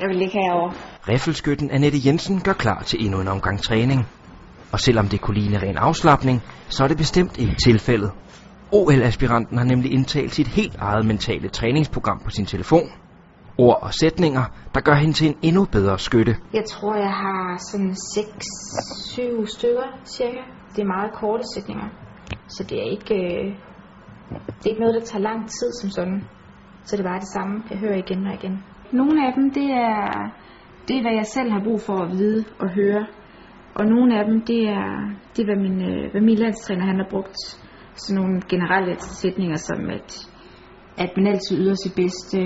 Jeg vil ligge herovre. Riffelskytten Annette Jensen gør klar til endnu en omgang træning. Og selvom det kunne ligne ren afslappning, så er det bestemt ikke tilfældet. OL-aspiranten har nemlig indtalt sit helt eget mentale træningsprogram på sin telefon. Ord og sætninger, der gør hende til en endnu bedre skytte. Jeg tror, jeg har sådan 6-7 stykker cirka. Det er meget korte sætninger. Så det er ikke, øh, det er ikke noget, der tager lang tid som sådan. Så det er bare det samme, jeg hører igen og igen. Nogle af dem, det er, det er, hvad jeg selv har brug for at vide og høre. Og nogle af dem, det er, det er hvad, min, øh, hvad min landstræner han har brugt. Sådan nogle generelle sætninger som, at, at man altid yder sit bedste,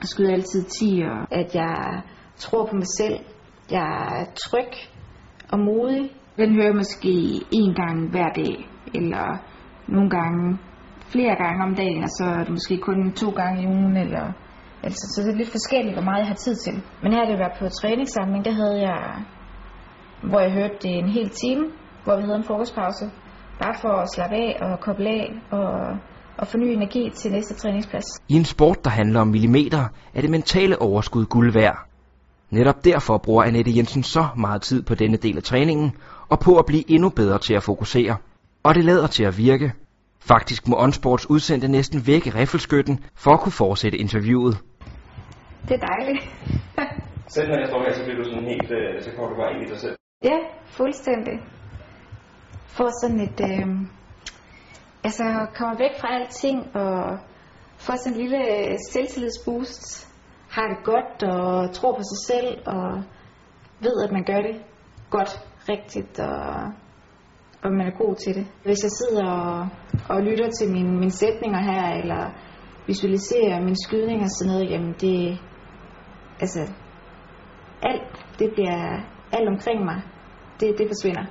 og skyder altid 10, og at jeg tror på mig selv. Jeg er tryg og modig. Den hører jeg måske en gang hver dag, eller nogle gange flere gange om dagen, og så er det måske kun to gange i ugen, eller altså, så det er lidt forskelligt, hvor meget jeg har tid til. Men her det var på træningssamling, der havde jeg, hvor jeg hørte det en hel time, hvor vi havde en frokostpause, bare for at slappe af og koble af og, og forny energi til næste træningsplads. I en sport, der handler om millimeter, er det mentale overskud guld værd. Netop derfor bruger Annette Jensen så meget tid på denne del af træningen, og på at blive endnu bedre til at fokusere. Og det lader til at virke. Faktisk må OnSports udsendte næsten vække riffelskytten for at kunne fortsætte interviewet. Det er dejligt. Selv når jeg står her, så bliver du sådan helt, øh, så kommer du bare ind i dig selv. Ja, fuldstændig. Får sådan et, øh, altså kommer væk fra alting og får sådan en lille selvtillidsboost. Har det godt og tror på sig selv og ved, at man gør det godt, rigtigt og, om man er god til det. Hvis jeg sidder og, og lytter til mine, mine sætninger her, eller visualiserer mine skydninger og sådan noget, jamen det, altså, alt, det bliver, alt omkring mig, det, det forsvinder.